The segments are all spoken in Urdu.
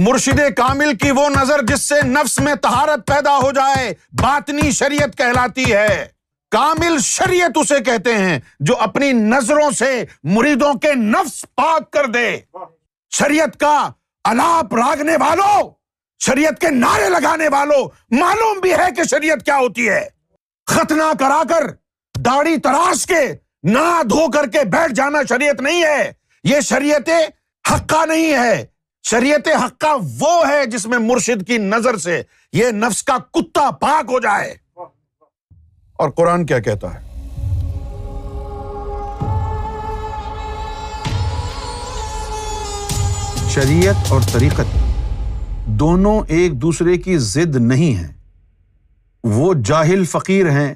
مرشد کامل کی وہ نظر جس سے نفس میں تہارت پیدا ہو جائے، باطنی شریعت کہلاتی ہے۔ کامل شریعت اسے کہتے ہیں جو اپنی نظروں سے مریدوں کے نفس پاک کر دے۔ شریعت کا الاپ راگنے والوں شریعت کے نعرے لگانے والوں معلوم بھی ہے کہ شریعت کیا ہوتی ہے۔ ختنہ کرا کر، داڑھی تراش کے نہ دھو کر کے بیٹھ جانا شریعت نہیں ہے۔ یہ شریعت حقہ نہیں ہے۔ شریعت حقہ وہ ہے جس میں مرشد کی نظر سے یہ نفس کا کتا پاک ہو جائے۔ اور قرآن کیا کہتا ہے؟ شریعت اور طریقت دونوں ایک دوسرے کی ضد نہیں ہے وہ جاہل فقیر ہیں،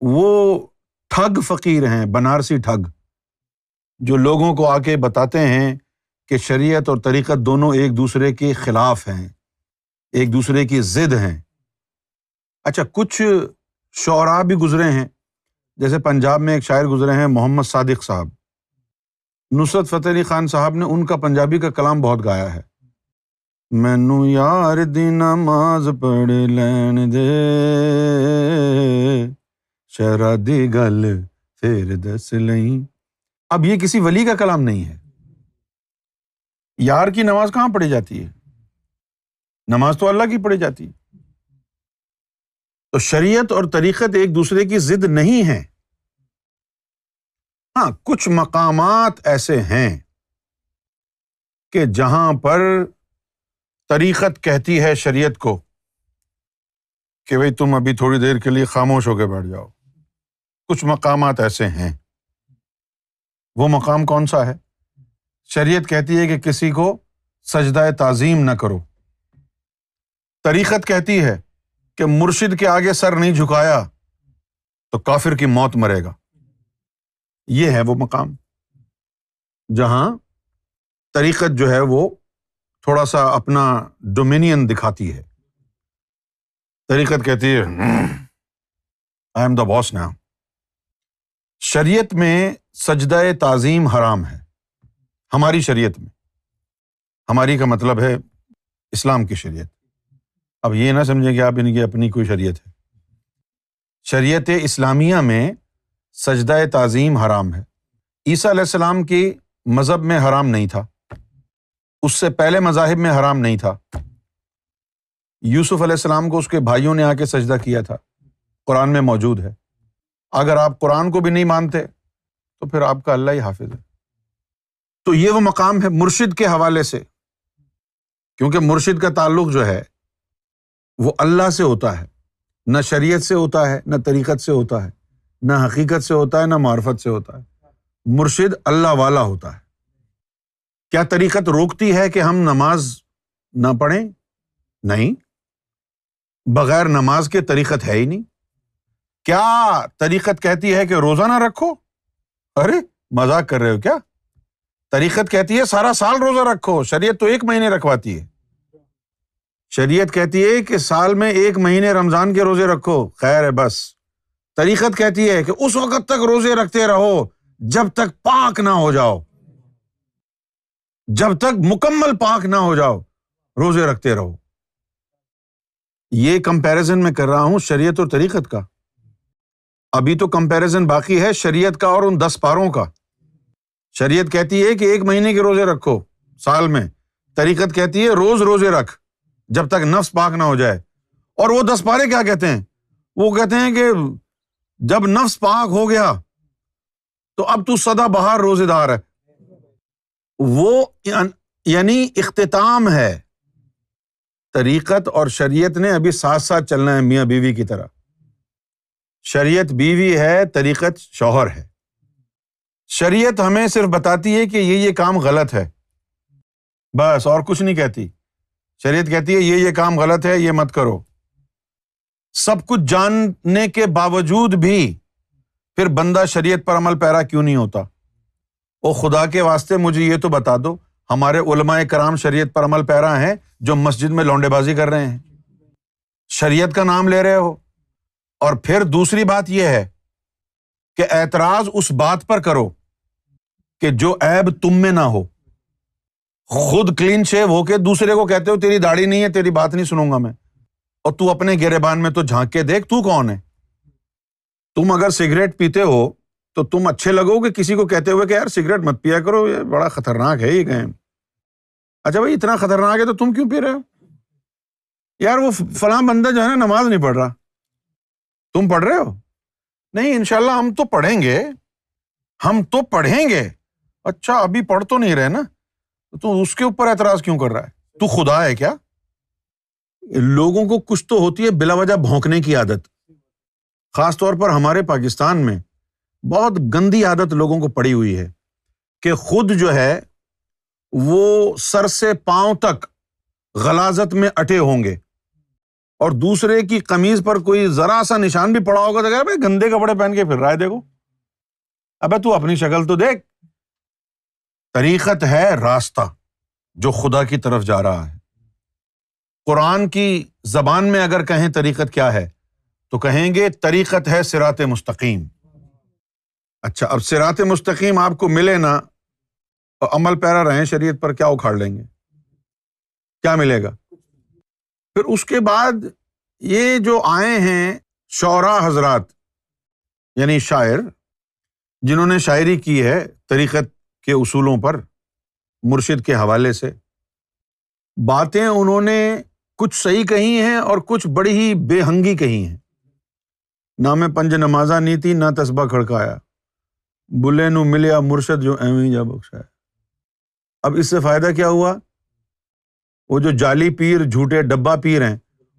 وہ ٹھگ فقیر ہیں، بنارسی ٹھگ، جو لوگوں کو آ کے بتاتے ہیں کہ شریعت اور طریقت دونوں ایک دوسرے کے خلاف ہیں، ایک دوسرے کی ضد ہیں۔ اچھا کچھ شعراء بھی گزرے ہیں۔ جیسے پنجاب میں ایک شاعر گزرے ہیں، محمد صادق صاحب۔ نصرت فتح علی خان صاحب نے ان کا پنجابی کا کلام بہت گایا ہے۔ مینو یار دی نماز پڑھ لین دے۔ شرادی گل، پھر دس لئی اب یہ کسی ولی کا کلام نہیں ہے۔ یار کی نماز کہاں پڑھی جاتی ہے؟ نماز تو اللہ کی پڑھی جاتی ہے۔ تو شریعت اور طریقت ایک دوسرے کی ضد نہیں ہے ہاں کچھ مقامات ایسے ہیں کہ جہاں پر طریقت کہتی ہے شریعت کو کہ بھائی تم ابھی تھوڑی دیر کے لیے خاموش ہو کے بیٹھ جاؤ۔ کچھ مقامات ایسے ہیں۔ وہ مقام کون سا ہے؟ شریعت کہتی ہے کہ کسی کو سجدہ تعظیم نہ کرو۔ طریقت کہتی ہے کہ مرشد کے آگے سر نہیں جھکایا تو کافر کی موت مرے گا۔ یہ ہے وہ مقام جہاں طریقت جو ہے وہ تھوڑا سا اپنا ڈومینین دکھاتی ہے۔ طریقت کہتی ہے آئی ایم دا باس نا شریعت میں سجدہ تعظیم حرام ہے۔ ہماری شریعت میں۔ ہماری کا مطلب ہے اسلام کی شریعت۔ اب یہ نہ سمجھیں کہ آپ ان کی اپنی کوئی شریعت ہے۔ شریعت اسلامیہ میں سجدہ تعظیم حرام ہے۔ عیسیٰ علیہ السلام کی مذہب میں حرام نہیں تھا۔ اس سے پہلے مذاہب میں حرام نہیں تھا۔ یوسف علیہ السلام کو اس کے بھائیوں نے آ کے سجدہ کیا تھا۔ قرآن میں موجود ہے۔ اگر آپ قرآن کو بھی نہیں مانتے تو پھر آپ کا اللہ ہی حافظ ہے۔ تو یہ وہ مقام ہے مرشد کے حوالے سے۔ کیونکہ مرشد کا تعلق جو ہے، وہ اللہ سے ہوتا ہے۔ نہ شریعت سے ہوتا ہے، نہ طریقت سے ہوتا ہے۔ نہ حقیقت سے ہوتا ہے، نہ معرفت سے ہوتا ہے۔ مرشد اللہ والا ہوتا ہے۔ کیا طریقت روکتی ہے کہ ہم نماز نہ پڑھیں؟ نہیں۔ بغیر نماز کے طریقت ہے ہی نہیں۔ کیا طریقت کہتی ہے کہ روزہ نہ رکھو؟ ارے مزاق کر رہے ہو کیا؟ طریقت کہتی ہے سارا سال روزہ رکھو، شریعت تو ایک مہینے رکھواتی ہے۔ شریعت کہتی ہے کہ سال میں ایک مہینے رمضان کے روزے رکھو، خیر ہے بس۔ طریقت کہتی ہے کہ اس وقت تک روزے رکھتے رہو جب تک پاک نہ ہو جاؤ۔ جب تک مکمل پاک نہ ہو جاؤ، روزے رکھتے رہو۔ یہ کمپیرزن میں کر رہا ہوں شریعت اور طریقت کا۔ ابھی تو کمپیرزن باقی ہے شریعت کا اور ان دس پاروں کا۔ شریعت کہتی ہے کہ ایک مہینے کے روزے رکھو، سال میں۔ طریقت کہتی ہے روز روزے رکھ، جب تک نفس پاک نہ ہو جائے۔ اور وہ دس پارے کیا کہتے ہیں؟ وہ کہتے ہیں کہ جب نفس پاک ہو گیا تو اب تو سدا بہار روزے دار ہے۔ وہ یعنی اختتام ہے۔ طریقت اور شریعت نے ابھی ساتھ ساتھ چلنا ہے میاں بیوی کی طرح۔ شریعت بیوی ہے، طریقت شوہر ہے۔ شریعت ہمیں صرف بتاتی ہے کہ یہ یہ کام غلط ہے۔ بس، اور کچھ نہیں کہتی۔ شریعت کہتی ہے، یہ یہ کام غلط ہے، یہ مت کرو۔ سب کچھ جاننے کے باوجود بھی پھر بندہ شریعت پر عمل پیرا کیوں نہیں ہوتا؟ وہ خدا کے واسطے مجھے یہ تو بتا دو، ہمارے علماء کرام شریعت پر عمل پیرا ہیں جو مسجد میں لونڈے بازی کر رہے ہیں۔ شریعت کا نام لے رہے ہو۔ اور پھر دوسری بات یہ ہے کہ اعتراض اس بات پر کرو کہ جو ایب تم میں نہ ہو۔ خود کلین شیو ہو کے دوسرے کو کہتے ہو، تیری داڑھی نہیں ہے، تیری بات نہیں سنوں گا میں۔ اور تو اپنے گرے بان میں تو جھانک کے دیکھ، تو کون ہے؟ تم اگر سگریٹ پیتے ہو، تو تم اچھے لگو گے کسی کو کہتے ہوئے کہ یار سگریٹ مت پیا کرو، یہ بڑا خطرناک ہے یہ گیم اچھا بھائی، اتنا خطرناک ہے تو تم کیوں پی رہے ہو؟ یار وہ فلاں بندہ جو ہے نا، نماز نہیں پڑھ رہا۔ تم پڑھ رہے ہو؟ نہیں ان شاء اللہ ہم تو پڑھیں گے۔ ہم تو پڑھیں گے۔ اچھا ابھی پڑھ تو نہیں رہے نا؟ تو اس کے اوپر اعتراض کیوں کر رہا ہے؟ تو خدا ہے کیا؟ لوگوں کو کچھ تو ہوتی ہے بلا وجہ بھونکنے کی عادت۔ خاص طور پر ہمارے پاکستان میں بہت گندی عادت لوگوں کو پڑی ہوئی ہے کہ خود جو ہے، وہ سر سے پاؤں تک غلازت میں اٹے ہوں گے۔ اور دوسرے کی قمیض پر کوئی ذرا سا نشان بھی پڑا ہوگا تو کہ بھائی، گندے کپڑے پہن کے پھر رہا ہے، دیکھو۔ ابے تو اپنی شکل تو دیکھ۔ طریقت ہے راستہ جو خدا کی طرف جا رہا ہے۔ قرآن کی زبان میں اگر کہیں طریقت کیا ہے، تو کہیں گے طریقت ہے سرات مستقیم۔ اچھا اب سرات مستقیم آپ کو ملے نا اور عمل پیرا رہیں، شریعت پر کیا اکھاڑ لیں گے؟ کیا ملے گا؟ پھر اس کے بعد یہ جو آئے ہیں شعرا حضرات یعنی شاعر، جنہوں نے شاعری کی ہے، طریقت کے اصولوں پر مرشد کے حوالے سے۔ باتیں انہوں نے کچھ صحیح کہی ہیں اور کچھ بڑی ہی بے ہنگی کہی ہیں۔ نہ میں پنج نمازا نیتی نہ تسبہ کھڑکایا۔ بلے نو ملیا مرشد جو ایویں جا بخشایا۔ اب اس سے فائدہ کیا ہوا؟ وہ جو جالی پیر، جھوٹے ڈبا پیر ہیں،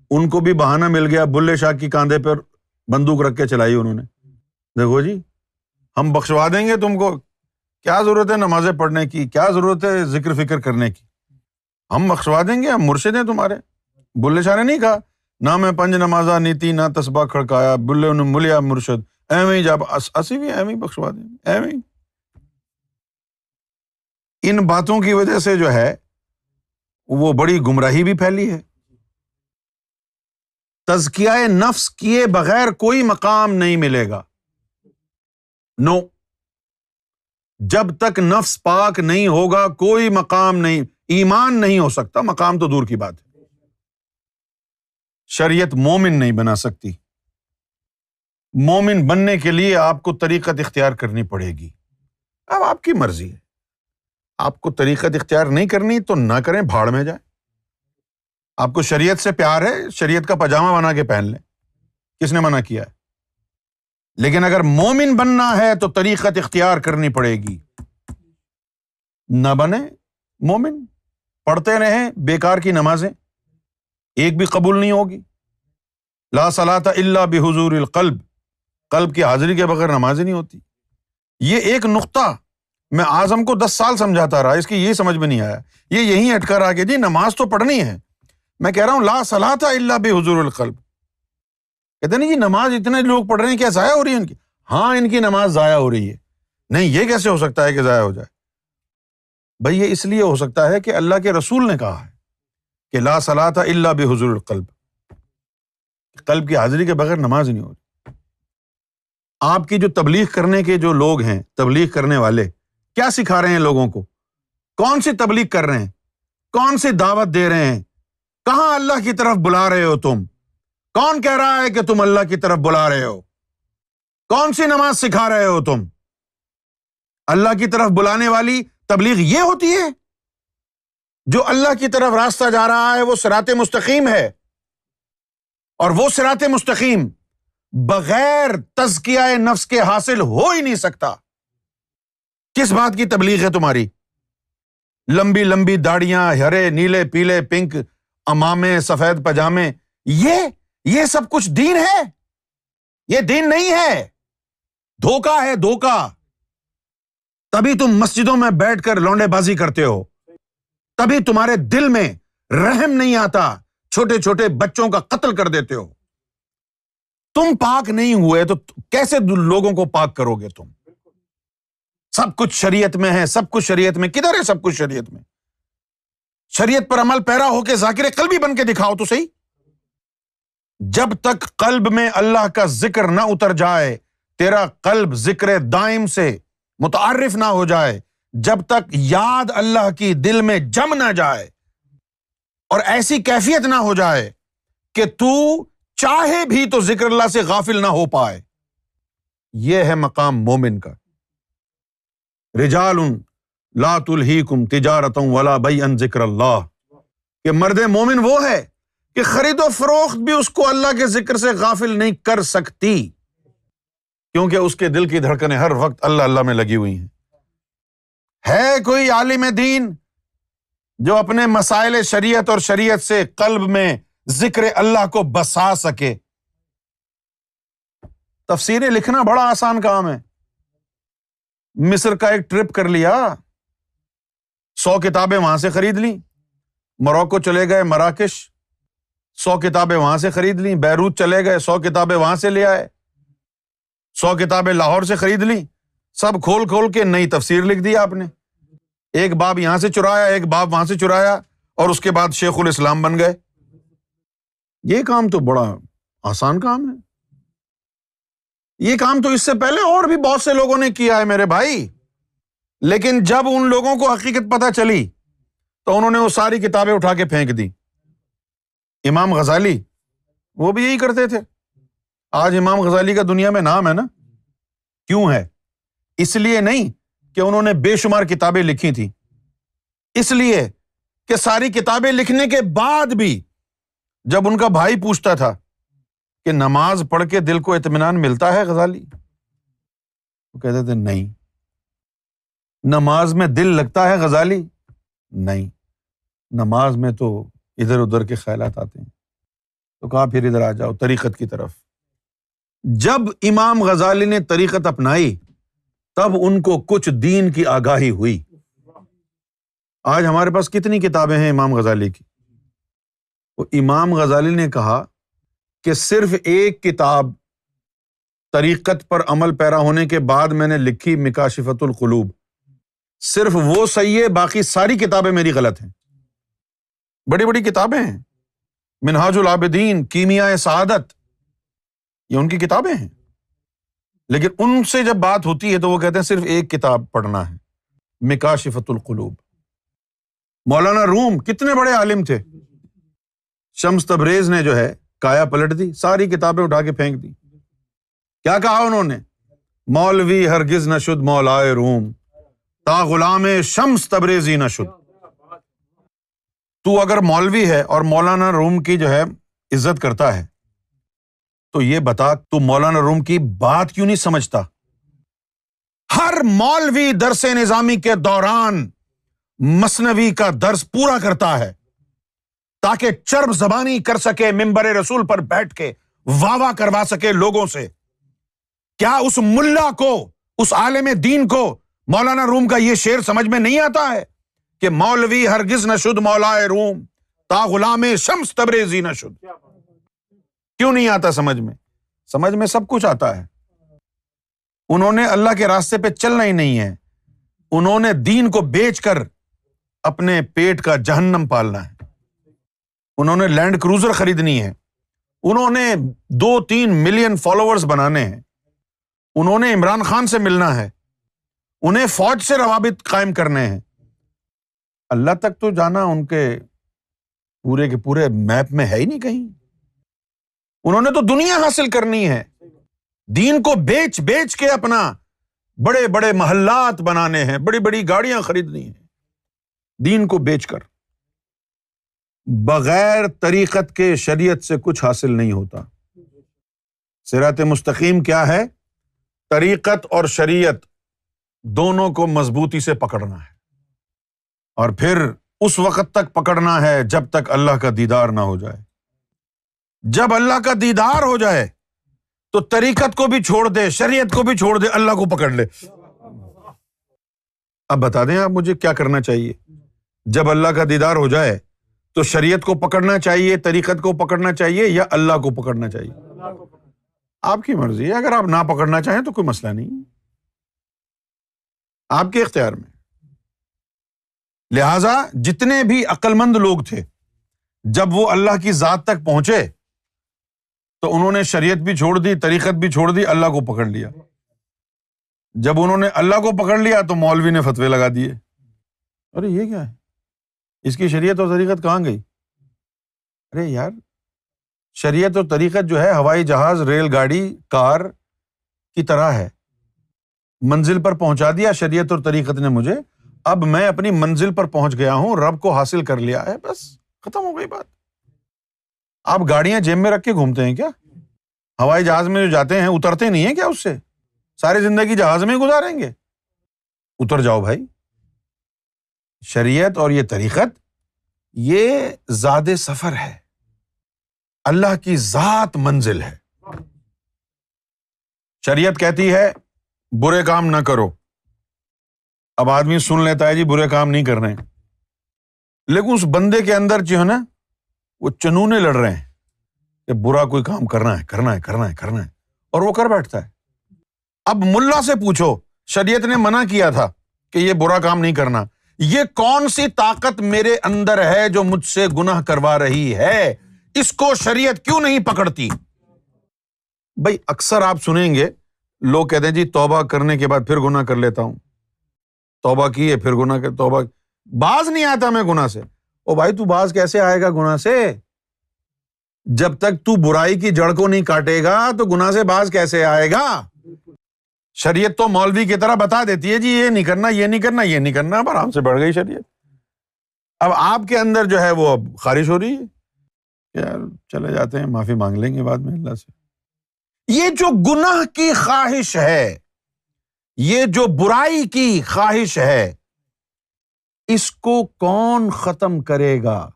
ان کو بھی بہانہ مل گیا۔ بلے شاہ کی کاندھے پر بندوق رکھ کے چلائی انہوں نے۔ دیکھو جی ہم بخشوا دیں گے تم کو۔ کیا ضرورت ہے نمازیں پڑھنے کی؟ کیا ضرورت ہے ذکر فکر کرنے کی؟ ہم بخشوا دیں گے، ہم مرشد ہیں تمہارے۔ بلے شاہ نے نہیں کہا، نہ میں پنج نمازا نیتی، نہ تسبا کھڑکایا، بلے نے ملیا مرشد۔ ایویں جب اسی بھی ایویں بخشوا دیں گے، ایویں ان باتوں کی وجہ سے جو ہے، وہ بڑی گمراہی بھی پھیلی ہے۔ تزکیا نفس کیے بغیر کوئی مقام نہیں ملے گا۔ نو جب تک نفس پاک نہیں ہوگا، کوئی مقام نہیں، ایمان نہیں ہو سکتا، مقام تو دور کی بات ہے۔ شریعت مومن نہیں بنا سکتی۔ مومن بننے کے لیے آپ کو طریقت اختیار کرنی پڑے گی۔ اب آپ کی مرضی ہے۔ آپ کو طریقت اختیار نہیں کرنی تو نہ کریں، بھاڑ میں جائے آپ کو شریعت سے پیار ہے، شریعت کا پاجامہ بنا کے پہن لیں۔ کس نے منع کیا ہے؟ لیکن اگر مومن بننا ہے تو طریقت اختیار کرنی پڑے گی۔ نہ بنے مومن۔ پڑھتے رہیں بیکار کی نمازیں۔ ایک بھی قبول نہیں ہوگی۔ لا صلاح اللہ بحضور القلب۔ قلب کی حاضری کے بغیر نماز نہیں ہوتی۔ یہ ایک نقطہ میں آزم کو دس سال سمجھاتا رہا، اس کی یہ سمجھ میں نہیں آیا۔ یہ یہیں اٹکا رہا کہ جی نماز تو پڑھنی ہے۔ میں کہہ رہا ہوں، لا صلاح اللہ بے حضور القلب۔ کہتے نہیں جی نماز اتنے لوگ پڑھ رہے ہیں، کیا ضائع ہو رہی ہے ان کی؟ ہاں ان کی نماز ضائع ہو رہی ہے۔ نہیں، یہ کیسے ہو سکتا ہے کہ ضائع ہو جائے؟ بھائی، یہ اس لیے ہو سکتا ہے کہ اللہ کے رسول نے کہا ہے کہ لا صلاح اللہ بے حضور القلب۔ قلب کی حاضری کے بغیر نماز نہیں ہو رہی آپ کی جو تبلیغ کرنے کے جو لوگ ہیں، تبلیغ کرنے والے، کیا سکھا رہے ہیں لوگوں کو؟ کون سی تبلیغ کر رہے ہیں؟ کون سی دعوت دے رہے ہیں؟ کہاں اللہ کی طرف بلا رہے ہو تم؟ کون کہہ رہا ہے کہ تم اللہ کی طرف بلا رہے ہو؟ کون سی نماز سکھا رہے ہو تم؟ اللہ کی طرف بلانے والی تبلیغ یہ ہوتی ہے؟ جو اللہ کی طرف راستہ جا رہا ہے، وہ سرات مستقیم ہے۔ اور وہ سرات مستقیم بغیر تزکیا نفس کے حاصل ہو ہی نہیں سکتا۔ کس بات کی تبلیغ ہے تمہاری؟ لمبی لمبی داڑیاں، ہرے، نیلے، پیلے، پنک، امامے، سفید پاجامے یہ یہ سب کچھ دین ہے؟ یہ دین نہیں ہے۔ دھوکا ہے دھوکا تبھی تم مسجدوں میں بیٹھ کر لونڈے بازی کرتے ہو۔ تبھی تمہارے دل میں رحم نہیں آتا۔ چھوٹے چھوٹے بچوں کا قتل کر دیتے ہو۔ تم پاک نہیں ہوئے تو کیسے لوگوں کو پاک کرو گے تم؟ سب کچھ شریعت میں ہے، سب کچھ شریعت میں۔ کدھر ہے سب کچھ شریعت میں؟ شریعت پر عمل پیرا ہو کے ذاکر قلبی بن کے دکھاؤ تو صحیح۔ جب تک قلب میں اللہ کا ذکر نہ اتر جائے، تیرا قلب ذکر دائم سے متعارف نہ ہو جائے، جب تک یاد اللہ کی دل میں جم نہ جائے اور ایسی کیفیت نہ ہو جائے کہ تو چاہے بھی تو ذکر اللہ سے غافل نہ ہو پائے۔ یہ ہے مقام مومن کا۔ رجال لات الحیکم تجارتوں ولا بئی ان ذکر اللہ۔ کہ مرد مومن وہ ہے کہ خرید و فروخت بھی اس کو اللہ کے ذکر سے غافل نہیں کر سکتی۔ کیونکہ اس کے دل کی دھڑکنیں ہر وقت اللہ اللہ میں لگی ہوئی ہیں۔ ہے کوئی عالم دین جو اپنے مسائل شریعت اور شریعت سے قلب میں ذکر اللہ کو بسا سکے؟ تفسیریں لکھنا بڑا آسان کام ہے۔ مصر کا ایک ٹرپ کر لیا۔ سو کتابیں وہاں سے خرید لی موروکو چلے گئے مراکش۔ سو کتابیں وہاں سے خرید لی بیروت چلے گئے، سو کتابیں وہاں سے لے آئے۔ سو کتابیں لاہور سے خرید لی سب کھول کھول کے نئی تفسیر لکھ دی آپ نے۔ ایک باب یہاں سے چرایا، ایک باب وہاں سے چرایا اور اس کے بعد شیخ الاسلام بن گئے۔ یہ کام تو بڑا آسان کام ہے۔ یہ کام تو اس سے پہلے اور بھی بہت سے لوگوں نے کیا ہے میرے بھائی۔ لیکن جب ان لوگوں کو حقیقت پتہ چلی تو انہوں نے وہ ساری کتابیں اٹھا کے پھینک دی امام غزالی، وہ بھی یہی کرتے تھے۔ آج امام غزالی کا دنیا میں نام ہے نا، کیوں ہے؟ اس لیے نہیں کہ انہوں نے بے شمار کتابیں لکھی تھی اس لیے کہ ساری کتابیں لکھنے کے بعد بھی جب ان کا بھائی پوچھتا تھا کہ نماز پڑھ کے دل کو اطمینان ملتا ہے غزالی؟ وہ کہتے تھے، نہیں۔ نماز میں دل لگتا ہے غزالی؟ نہیں۔ نماز میں تو ادھر ادھر کے خیالات آتے ہیں۔ تو کہا پھر ادھر آ جاؤ؟ طریقت کی طرف۔ جب امام غزالی نے طریقت اپنائی، تب ان کو کچھ دین کی آگاہی ہوئی۔ آج ہمارے پاس کتنی کتابیں ہیں امام غزالی کی؟ وہ امام غزالی نے کہا کہ صرف ایک کتاب طریقت پر عمل پیرا ہونے کے بعد میں نے لکھی مکاشفت القلوب۔ صرف وہ صحیح ہے، باقی ساری کتابیں میری غلط ہیں۔ بڑی بڑی کتابیں ہیں۔ منہاج العابدین، کیمیا سعادت، یہ ان کی کتابیں ہیں۔ لیکن ان سے جب بات ہوتی ہے تو وہ کہتے ہیں صرف ایک کتاب پڑھنا ہے مکاشفت القلوب۔ مولانا روم کتنے بڑے عالم تھے۔ شمس تبریز نے جو ہے کایا پلٹ دی، ساری کتابیں اٹھا کے پھینک دی۔ کیا کہا انہوں نے؟ مولوی ہرگز نہ شد مولائے روم، تا غلام شمس تبریزی نہ شد۔ تو اگر مولوی ہے اور مولانا روم کی جو ہے عزت کرتا ہے، تو یہ بتا، تو مولانا روم کی بات کیوں نہیں سمجھتا؟ ہر مولوی درس نظامی کے دوران مصنوی کا درس پورا کرتا ہے، تاکہ چرب زبانی کر سکے ممبر رسول پر بیٹھ کے واہ واہ کروا سکے لوگوں سے۔ کیا اس ملا کو، اس عالم دین کو مولانا روم کا یہ شعر سمجھ میں نہیں آتا ہے؟ کہ مولوی ہرگز نہ شد مولا روم، تا غلام شمس تبریزی نہ شد۔ کیوں نہیں آتا سمجھ میں؟ سمجھ میں سب کچھ آتا ہے۔ انہوں نے اللہ کے راستے پہ چلنا ہی نہیں ہے۔ انہوں نے دین کو بیچ کر اپنے پیٹ کا جہنم پالنا ہے۔ انہوں نے لینڈ کروزر خریدنی ہے۔ انہوں نے دو تین ملین فالوورز بنانے ہیں۔ انہوں نے عمران خان سے ملنا ہے۔ انہیں فوج سے روابط قائم کرنے ہیں۔ اللہ تک تو جانا ان کے پورے کے پورے میپ میں ہے ہی نہیں کہیں۔ انہوں نے تو دنیا حاصل کرنی ہے۔ دین کو بیچ بیچ کے اپنا بڑے بڑے محلات بنانے ہیں، بڑی بڑی گاڑیاں خریدنی ہیں۔ دین کو بیچ کر۔ بغیر طریقت کے شریعت سے کچھ حاصل نہیں ہوتا۔ سیرات مستقیم کیا ہے؟ طریقت اور شریعت دونوں کو مضبوطی سے پکڑنا ہے۔ اور پھر اس وقت تک پکڑنا ہے جب تک اللہ کا دیدار نہ ہو جائے۔ جب اللہ کا دیدار ہو جائے تو طریقت کو بھی چھوڑ دے، شریعت کو بھی چھوڑ دے، اللہ کو پکڑ لے۔ اب بتا دیں آپ مجھے کیا کرنا چاہیے؟ جب اللہ کا دیدار ہو جائے تو شریعت کو پکڑنا چاہیے، طریقت کو پکڑنا چاہیے یا اللہ کو پکڑنا چاہیے؟ آپ کی مرضی ہے، اگر آپ نہ پکڑنا چاہیں تو کوئی مسئلہ نہیں۔ آپ کے اختیار میں۔ لہذا جتنے بھی عقل مند لوگ تھے، جب وہ اللہ کی ذات تک پہنچے، تو انہوں نے شریعت بھی چھوڑ دی، طریقت بھی چھوڑ دی، اللہ کو پکڑ لیا۔ جب انہوں نے اللہ کو پکڑ لیا، تو مولوی نے فتوے لگا دیے۔ ارے، یہ کیا ہے؟ اس کی شریعت اور طریقت کہاں گئی؟ ارے یار، شریعت اور طریقت جو ہے، ہوائی جہاز، ریل گاڑی، کار کی طرح ہے۔ منزل پر پہنچا دیا، شریعت اور طریقت نے مجھے۔ اب میں اپنی منزل پر پہنچ گیا ہوں، رب کو حاصل کر لیا ہے، بس ختم ہو گئی بات۔ آپ گاڑیاں جیب میں رکھ کے گھومتے ہیں کیا؟ ہوائی جہاز میں جو جاتے ہیں، اترتے نہیں ہیں کیا اس سے؟ ساری زندگی جہاز میں گزاریں گے؟ اتر جاؤ بھائی۔ شریعت اور یہ طریقت، یہ زاد سفر ہے۔ اللہ کی ذات منزل ہے۔ شریعت کہتی ہے، برے کام نہ کرو۔ اب آدمی سن لیتا ہے جی برے کام نہیں کر رہے لیکن اس بندے کے اندر جو ہے نا، وہ چنونے لڑ رہے ہیں کہ برا کوئی کام کرنا ہے کرنا ہے کرنا ہے کرنا ہے۔ اور وہ کر بیٹھتا ہے۔ اب ملا سے پوچھو، شریعت نے منع کیا تھا کہ یہ برا کام نہیں کرنا۔ یہ کون سی طاقت میرے اندر ہے جو مجھ سے گناہ کروا رہی ہے؟ اس کو شریعت کیوں نہیں پکڑتی؟ بھائی، اکثر آپ سنیں گے، لوگ کہتے ہیں جی توبہ کرنے کے بعد پھر گناہ کر لیتا ہوں۔ توبہ کی ہے، پھر گناہ کر، توبہ۔ باز نہیں آتا میں گناہ سے۔ او بھائی، تو باز کیسے آئے گا گناہ سے؟ جب تک تو برائی کی جڑ کو نہیں کاٹے گا، تو گناہ سے باز کیسے آئے گا؟ شریعت تو مولوی کی طرح بتا دیتی ہے جی یہ نہیں کرنا، یہ نہیں کرنا، یہ نہیں کرنا، اب آرام سے بڑھ گئی شریعت۔ اب آپ کے اندر جو ہے وہ اب خارش ہو رہی ہے۔ یار، چلے جاتے ہیں، معافی مانگ لیں گے بعد میں، اللہ سے۔ یہ جو گناہ کی خواہش ہے یہ جو برائی کی خواہش ہے، اس کو کون ختم کرے گا؟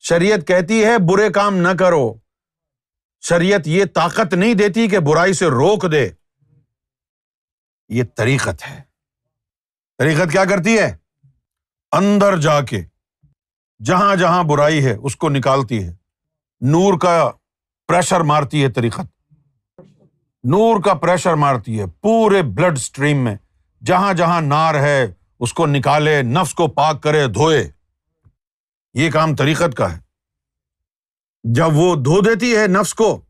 شریعت کہتی ہے، برے کام نہ کرو۔ شریعت یہ طاقت نہیں دیتی کہ برائی سے روک دے۔ یہ طریقت ہے۔ طریقت کیا کرتی ہے؟ اندر جا کے، جہاں جہاں برائی ہے، اس کو نکالتی ہے۔ نور کا پریشر مارتی ہے طریقت۔ نور کا پریشر مارتی ہے پورے بلڈ اسٹریم میں۔ جہاں جہاں نار ہے، اس کو نکالے، نفس کو پاک کرے، دھوئے۔ یہ کام طریقت کا ہے۔ جب وہ دھو دیتی ہے نفس کو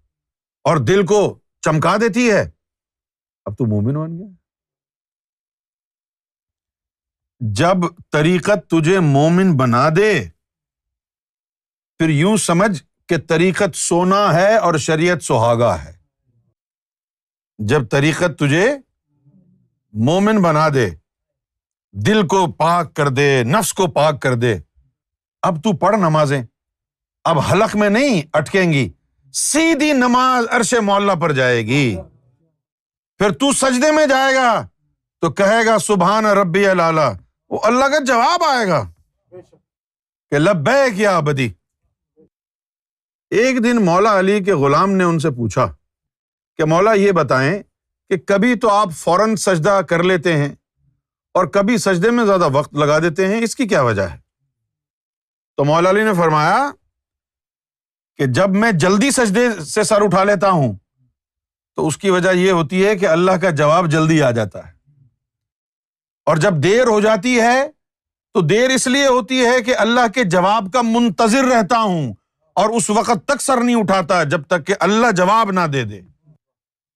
اور دل کو چمکا دیتی ہے، اب تو مومن بن گیا۔ جب طریقت تجھے مومن بنا دے، پھر یوں سمجھ کہ طریقت سونا ہے اور شریعت سہاگا ہے۔ جب طریقت تجھے مومن بنا دے، دل کو پاک کر دے، نفس کو پاک کر دے۔ اب تو پڑھ نمازیں۔ اب حلق میں نہیں اٹکیں گی، سیدھی نماز عرش معلّہ پر جائے گی۔ پھر تو سجدے میں جائے گا، تو کہے گا، سبحان ربی اللہ وہ اللہ کا جواب آئے گا کہ لبے کیا بدی ایک دن مولا علی کے غلام نے ان سے پوچھا کہ مولا یہ بتائیں کہ کبھی تو آپ فوراً سجدہ کر لیتے ہیں اور کبھی سجدے میں زیادہ وقت لگا دیتے ہیں، اس کی کیا وجہ ہے؟ تو مولا علی نے فرمایا کہ جب میں جلدی سجدے سے سر اٹھا لیتا ہوں تو اس کی وجہ یہ ہوتی ہے کہ اللہ کا جواب جلدی آ جاتا ہے۔ اور جب دیر ہو جاتی ہے تو دیر اس لیے ہوتی ہے کہ اللہ کے جواب کا منتظر رہتا ہوں اور اس وقت تک سر نہیں اٹھاتا جب تک کہ اللہ جواب نہ دے دے۔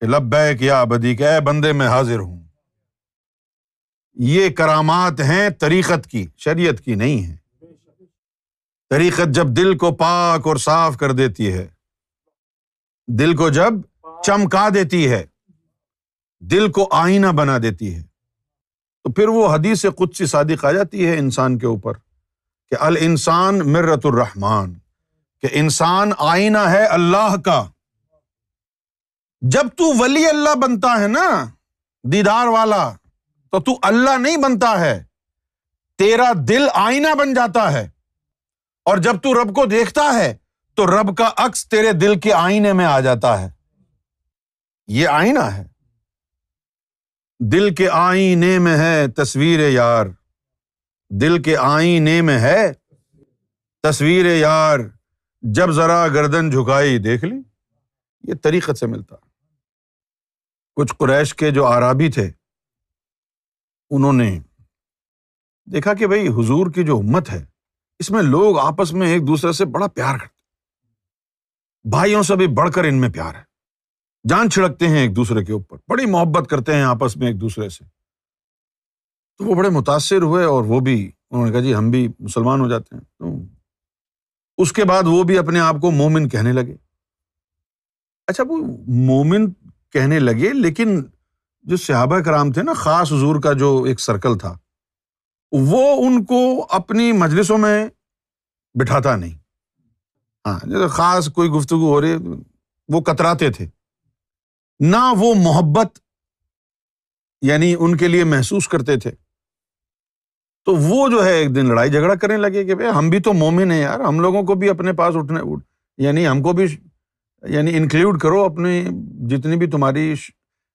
لبیک یا بدی کہ بندے میں حاضر ہوں۔ یہ کرامات ہیں طریقت کی، شریعت کی نہیں ہے طریقت جب دل کو پاک اور صاف کر دیتی ہے، دل کو جب چمکا دیتی ہے، دل کو آئینہ بنا دیتی ہے، تو پھر وہ حدیث قدسی صادق آ جاتی ہے انسان کے اوپر کہ ال انسان مرت الرحمان کہ انسان آئینہ ہے اللہ کا۔ جب تو ولی اللہ بنتا ہے نا، دیدار والا، تو تو اللہ نہیں بنتا ہے۔ تیرا دل آئینہ بن جاتا ہے۔ اور جب تو رب کو دیکھتا ہے، تو رب کا عکس تیرے دل کے آئینے میں آ جاتا ہے۔ یہ آئینہ ہے۔ دل کے آئینے میں ہے تصویر یار۔ دل کے آئینے میں ہے تصویر یار۔ جب ذرا گردن جھکائی، دیکھ لی، یہ طریقت سے ملتا۔ کچھ قریش کے جو آرابی تھے، انہوں نے دیکھا کہ بھائی حضور کی جو امت ہے، اس میں لوگ آپس میں ایک دوسرے سے بڑا پیار کرتے بھائیوں سے بھی بڑھ کر ان میں پیار ہے۔ جان چھڑکتے ہیں ایک دوسرے کے اوپر، بڑی محبت کرتے ہیں آپس میں ایک دوسرے سے۔ تو وہ بڑے متاثر ہوئے اور وہ بھی، انہوں نے کہا جی ہم بھی مسلمان ہو جاتے ہیں۔ تو اس کے بعد وہ بھی اپنے آپ کو مومن کہنے لگے۔ اچھا وہ مومن کہنے لگے، لیکن جو صحابہ کرام تھے نا، خاص حضور کا جو ایک سرکل تھا، وہ ان کو اپنی مجلسوں میں بٹھاتا نہیں۔ ہاں جیسے خاص کوئی گفتگو ہو رہی، وہ کتراتے تھے۔ نہ وہ محبت یعنی ان کے لیے محسوس کرتے تھے۔ تو وہ جو ہے، ایک دن لڑائی جھگڑا کرنے لگے کہ بھائی ہم بھی تو مومن ہیں یار، ہم لوگوں کو بھی اپنے پاس اٹھنے یعنی ہم کو بھی یعنی انکلوڈ کرو اپنی جتنی بھی تمہاری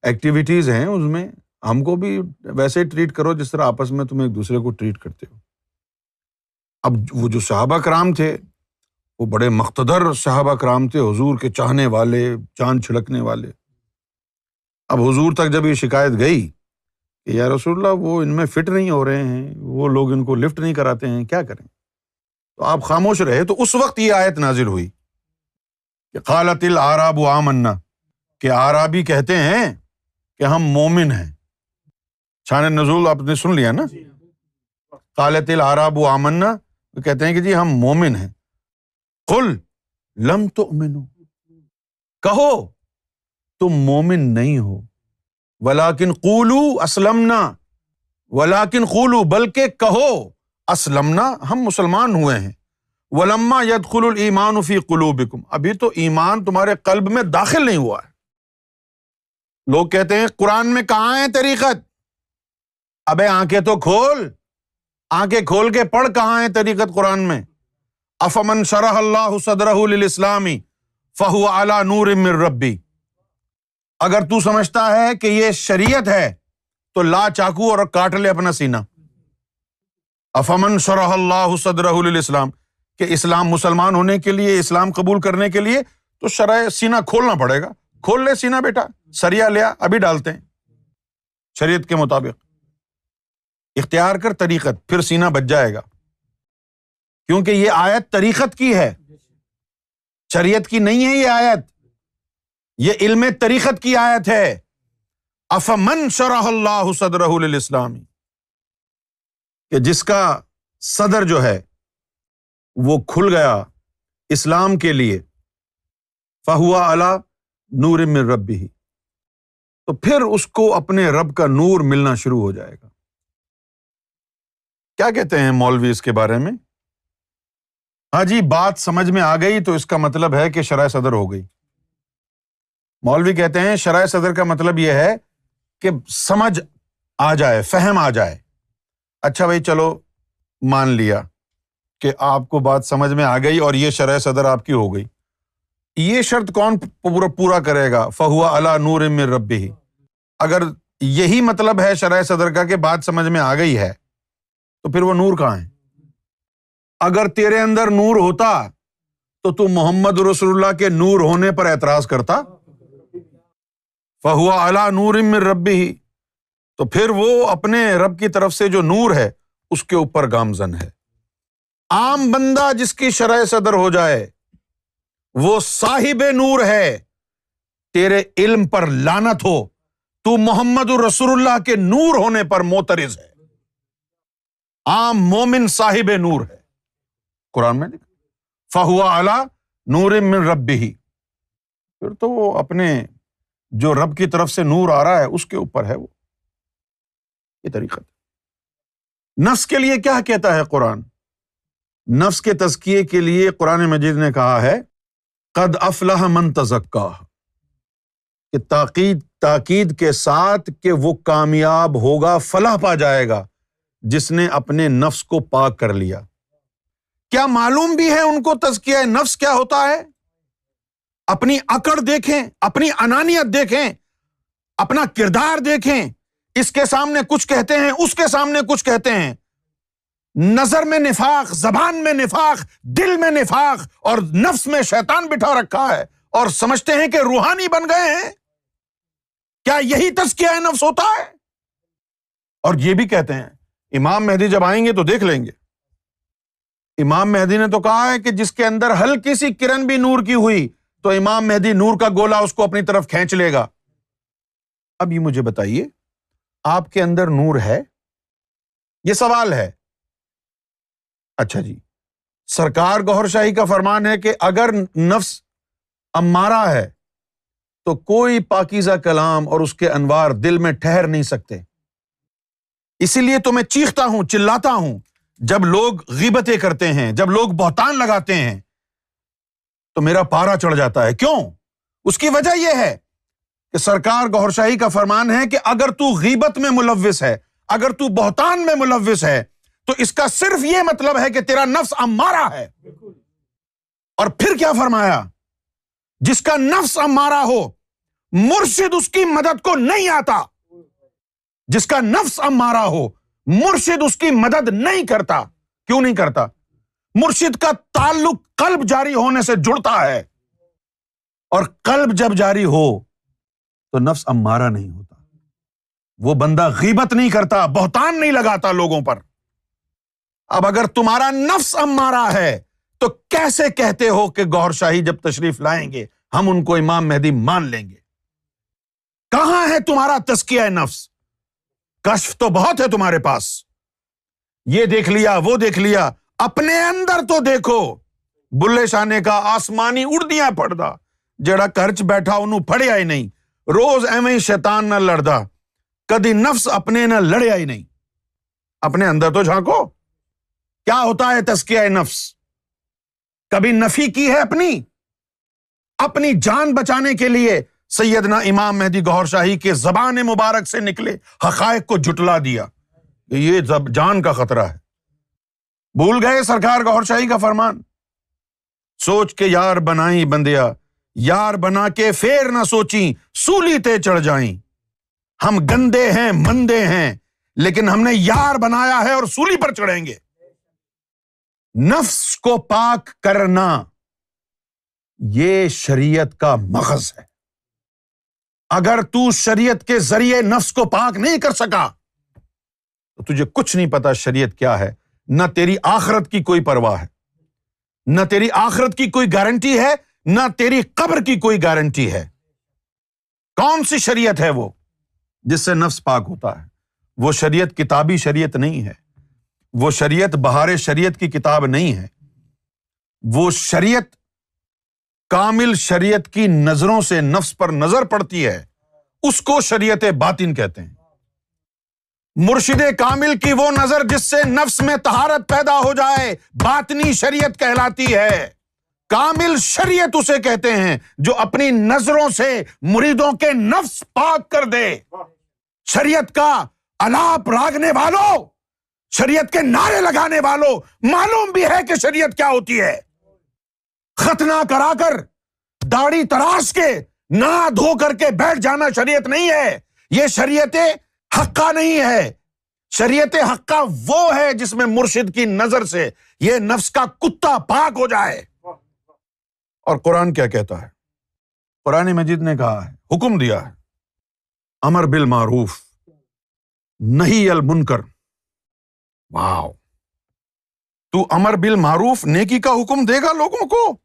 ایکٹیویٹیز ہیں اس میں، ہم کو بھی ویسے ہی ٹریٹ کرو جس طرح آپس میں تم ایک دوسرے کو ٹریٹ کرتے ہو۔ اب وہ جو صحابہ کرام تھے، وہ بڑے مختدر صحابہ کرام تھے، حضور کے چاہنے والے، چاند چھڑکنے والے۔ اب حضور تک جب یہ شکایت گئی کہ یا رسول اللہ، وہ ان میں فٹ نہیں ہو رہے ہیں، وہ لوگ ان کو لفٹ نہیں کراتے ہیں، کیا کریں؟ تو آپ خاموش رہے تو اس وقت یہ آیت نازل ہوئی۔ کہ خالت العراب و آمنا کہ آرابی کہتے ہیں کہ ہم مومن ہیں۔ چھان نزول آپ نے سن لیا نا؟ خالت العراب و آمنا کہتے ہیں کہ جی ہم مومن ہیں۔ کل لم تو کہو تم مومن نہیں ہو۔ ولاکن قولو اسلمنا۔ ولاکن قولو بلکہ کہو اسلمنا ہم مسلمان ہوئے ہیں۔ ولما ید خل المان فی قلوبکم۔ ابھی تو ایمان تمہارے قلب میں داخل نہیں ہوا ہے۔ لوگ کہتے ہیں، قرآن میں کہاں ہے طریقت ابے آنکھیں تو کھول۔ آنکھیں کھول کے پڑھ کہاں ہے طریقت قرآن میں؟ افمن شرح اللہ صدر اسلامی فہو اعلی نور ربی۔ اگر تو سمجھتا ہے کہ یہ شریعت ہے، تو لا چاقو اور کاٹ لے اپنا سینا افامن شرح اللہ صدر اسلام کہ اسلام مسلمان ہونے کے لیے، اسلام قبول کرنے کے لیے، تو شرح سینا کھولنا پڑے گا۔ کھول لے سینا بیٹا، سریا لیا، ابھی ڈالتے ہیں۔ شریعت کے مطابق۔ اختیار کر طریقت، پھر سینا بچ جائے گا۔ کیونکہ یہ آیت طریقت کی ہے۔ شریعت کی نہیں ہے یہ آیت۔ یہ علم طریقت کی آیت ہے۔ افمن شرح اللہ صدر الاسلامی کہ جس کا صدر جو ہے وہ کھل گیا اسلام کے لیے۔ فہوا اللہ نور من رب ہی تو پھر اس کو اپنے رب کا نور ملنا شروع ہو جائے گا۔ کیا کہتے ہیں مولوی اس کے بارے میں؟ ہاں جی بات سمجھ میں آ گئی تو اس کا مطلب ہے کہ شرح صدر ہو گئی۔ مولوی کہتے ہیں شرائ صدر کا مطلب یہ ہے کہ سمجھ آ جائے، فہم آ جائے۔ اچھا بھائی، چلو، مان لیا۔ کہ آپ کو بات سمجھ میں آ گئی اور یہ شرح صدر آپ کی ہو گئی۔ یہ شرط کون پورا پورا کرے گا؟ فہوا اللہ نور مر ربی ہی اگر یہی مطلب ہے شرح صدر کا کہ بات سمجھ میں آ گئی ہے، تو پھر وہ نور کہاں ہے؟ اگر تیرے اندر نور ہوتا تو تو محمد رسول اللہ کے نور ہونے پر اعتراض کرتا۔ فہو اعلیٰ نور ربی ہی تو پھر وہ اپنے رب کی طرف سے جو نور ہے، اس کے اوپر گامزن ہے۔ عام بندہ جس کی شرح صدر ہو جائے، وہ صاحب نور ہے، تیرے علم پر لانت ہو، تو محمد الرسول اللہ کے نور ہونے پر موترز ہے۔ عام مومن صاحب نور ہے۔ قرآن میں فہو اعلیٰ نور من ربی ہی پھر تو وہ اپنے جو رب کی طرف سے نور آ رہا ہے، اس کے اوپر ہے وہ۔ یہ طریقہ۔ نفس کے لیے کیا کہتا ہے قرآن؟ نفس کے تزکیے کے لیے قرآن مجید نے کہا ہے، قد افلاح من تزکا کہ تاکید تاکید کے ساتھ کہ وہ کامیاب ہوگا، فلاح پا جائے گا، جس نے اپنے نفس کو پاک کر لیا۔ کیا معلوم بھی ہے ان کو تزکیہ نفس کیا ہوتا ہے؟ اپنی اکڑ دیکھیں، اپنی انانیت دیکھیں، اپنا کردار دیکھیں۔ اس کے سامنے کچھ کہتے ہیں، اس کے سامنے کچھ کہتے ہیں۔ نظر میں نفاق، زبان میں نفاق، دل میں نفاق اور نفس میں شیطان بٹھا رکھا ہے اور سمجھتے ہیں کہ روحانی بن گئے ہیں۔ کیا یہی تسکیہ نفس ہوتا ہے؟ اور یہ بھی کہتے ہیں، امام مہدی جب آئیں گے تو دیکھ لیں گے۔ امام مہدی نے تو کہا ہے کہ جس کے اندر ہلکی سی کرن بھی نور کی ہوئی، تو امام مہدی نور کا گولا اس کو اپنی طرف کھینچ لے گا۔ اب یہ مجھے بتائیے، آپ کے اندر نور ہے؟ یہ سوال ہے۔ اچھا جی۔ سرکار گور شاہی کا فرمان ہے کہ اگر نفس امارا ہے تو کوئی پاکیزہ کلام اور اس کے انوار دل میں ٹھہر نہیں سکتے۔ اسی لیے تو میں چیختا ہوں، چلاتا ہوں۔ جب لوگ غیبتیں کرتے ہیں، جب لوگ بہتان لگاتے ہیں، تو میرا پارا چڑھ جاتا ہے۔ کیوں؟ اس کی وجہ یہ ہے کہ سرکار گور شاہی کا فرمان ہے کہ اگر تو غیبت میں ملوث ہے، اگر تو بہتان میں ملوث ہے تو اس کا صرف یہ مطلب ہے کہ تیرا نفس امارا ہے۔ اور پھر کیا فرمایا؟ جس کا نفس امارا ہو، مرشد اس کی مدد کو نہیں آتا۔ جس کا نفس امارا ہو، مرشد اس کی مدد نہیں کرتا۔ کیوں نہیں کرتا؟ مرشد کا تعلق قلب جاری ہونے سے جڑتا ہے۔ اور قلب جب جاری ہو، تو نفس امارا نہیں ہوتا۔ وہ بندہ غیبت نہیں کرتا، بہتان نہیں لگاتا لوگوں پر۔ اب اگر تمہارا نفس امارا ہے، تو کیسے کہتے ہو کہ گور شاہی جب تشریف لائیں گے، ہم ان کو امام مہدی مان لیں گے؟ کہاں ہے تمہارا تسکیہ نفس؟ کشف تو بہت ہے تمہارے پاس۔ یہ دیکھ لیا، وہ دیکھ لیا، اپنے اندر تو دیکھو۔ بلے شانے کا آسمانی اڑدیاں پڑدا جڑا کرچ بیٹھا، انہوں پڑیا ہی نہیں۔ روز ایویں شیطان نہ لڑدا۔ کدی نفس اپنے نہ لڑیا ہی نہیں۔ اپنے اندر تو جھانکو۔ کیا ہوتا ہے تسکیہ نفس؟ کبھی نفی کی ہے اپنی؟ اپنی جان بچانے کے لیے سیدنا امام مہدی گور شاہی کے زبان مبارک سے نکلے، حقائق کو جٹلا دیا۔ یہ جان کا خطرہ ہے۔ بھول گئے سرکار گور شاہی کا فرمان؟ سوچ کے یار بنائی بندیا یار بنا کے پھر نہ سوچی سولی تے چڑھ جائیں۔ ہم گندے ہیں، مندے ہیں، لیکن ہم نے یار بنایا ہے اور سولی پر چڑھیں گے۔ نفس کو پاک کرنا یہ شریعت کا مغز ہے۔ اگر تو شریعت کے ذریعے نفس کو پاک نہیں کر سکا، تو تجھے کچھ نہیں پتا شریعت کیا ہے۔ نہ تیری آخرت کی کوئی پرواہ ہے، نہ تیری آخرت کی کوئی گارنٹی ہے، نہ تیری قبر کی کوئی گارنٹی ہے۔ کون سی شریعت ہے وہ جس سے نفس پاک ہوتا ہے؟ وہ شریعت کتابی شریعت نہیں ہے۔ وہ شریعت، بہار شریعت کی کتاب نہیں ہے۔ وہ شریعت کامل شریعت کی نظروں سے نفس پر نظر پڑتی ہے، اس کو شریعت باطن کہتے ہیں۔ مرشد کامل کی وہ نظر جس سے نفس میں تہارت پیدا ہو جائے، باطنی شریعت کہلاتی ہے۔ کامل شریعت اسے کہتے ہیں جو اپنی نظروں سے مریدوں کے نفس پاک کر دے۔ شریعت کا الاپ راگنے والوں شریعت کے نعرے لگانے والوں، معلوم بھی ہے کہ شریعت کیا ہوتی ہے۔ ختنا کرا کر، داڑھی تراش کے نہ دھو کر کے بیٹھ جانا شریعت نہیں ہے۔ یہ شریعت حقہ نہیں ہے۔ شریعت حقہ وہ ہے جس میں مرشد کی نظر سے یہ نفس کا کتا پاک ہو جائے۔ اور قرآن کیا کہتا ہے؟ قرآن مجید نے کہا ہے، حکم دیا ہے، امر بل معروف نہیں المنکر۔ تو امر بل معروف نیکی کا حکم دے گا لوگوں کو؟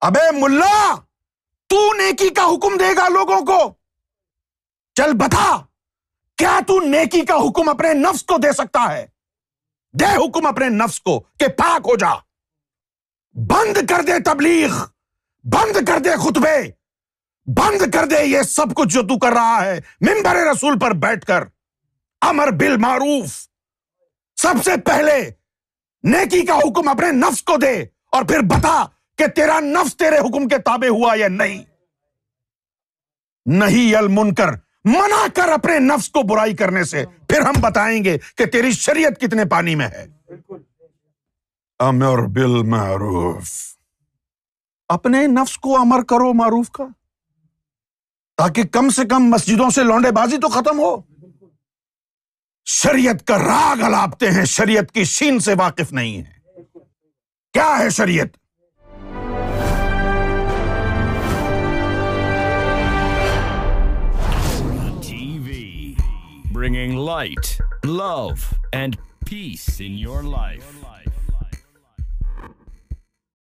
ابے ملا، تو نیکی کا حکم دے گا لوگوں کو؟ چل بتا، کیا تو نیکی کا حکم اپنے نفس کو دے سکتا ہے؟ دے حکم اپنے نفس کو کہ پاک ہو جا۔ بند کر دے تبلیغ، بند کر دے خطبے، بند کر دے یہ سب کچھ جو تو کر رہا ہے ممبر رسول پر بیٹھ کر۔ امر بل معروف۔ سب سے پہلے نیکی کا حکم اپنے نفس کو دے اور پھر بتا کہ تیرا نفس تیرے حکم کے تابے ہوا یا نہیں۔ نہیں المنکر، منع کر اپنے نفس کو برائی کرنے سے۔ پھر ہم بتائیں گے کہ تیری شریعت کتنے پانی میں ہے۔ امر بل معروف اپنے نفس کو امر کرو معروف کا، تاکہ کم سے کم مسجدوں سے لونڈے بازی تو ختم ہو۔ شریعت کا راگ الاپتے ہیں، شریعت کی سین سے واقف نہیں ہے کیا ہے شریعت؟ Bringing light love and peace in your life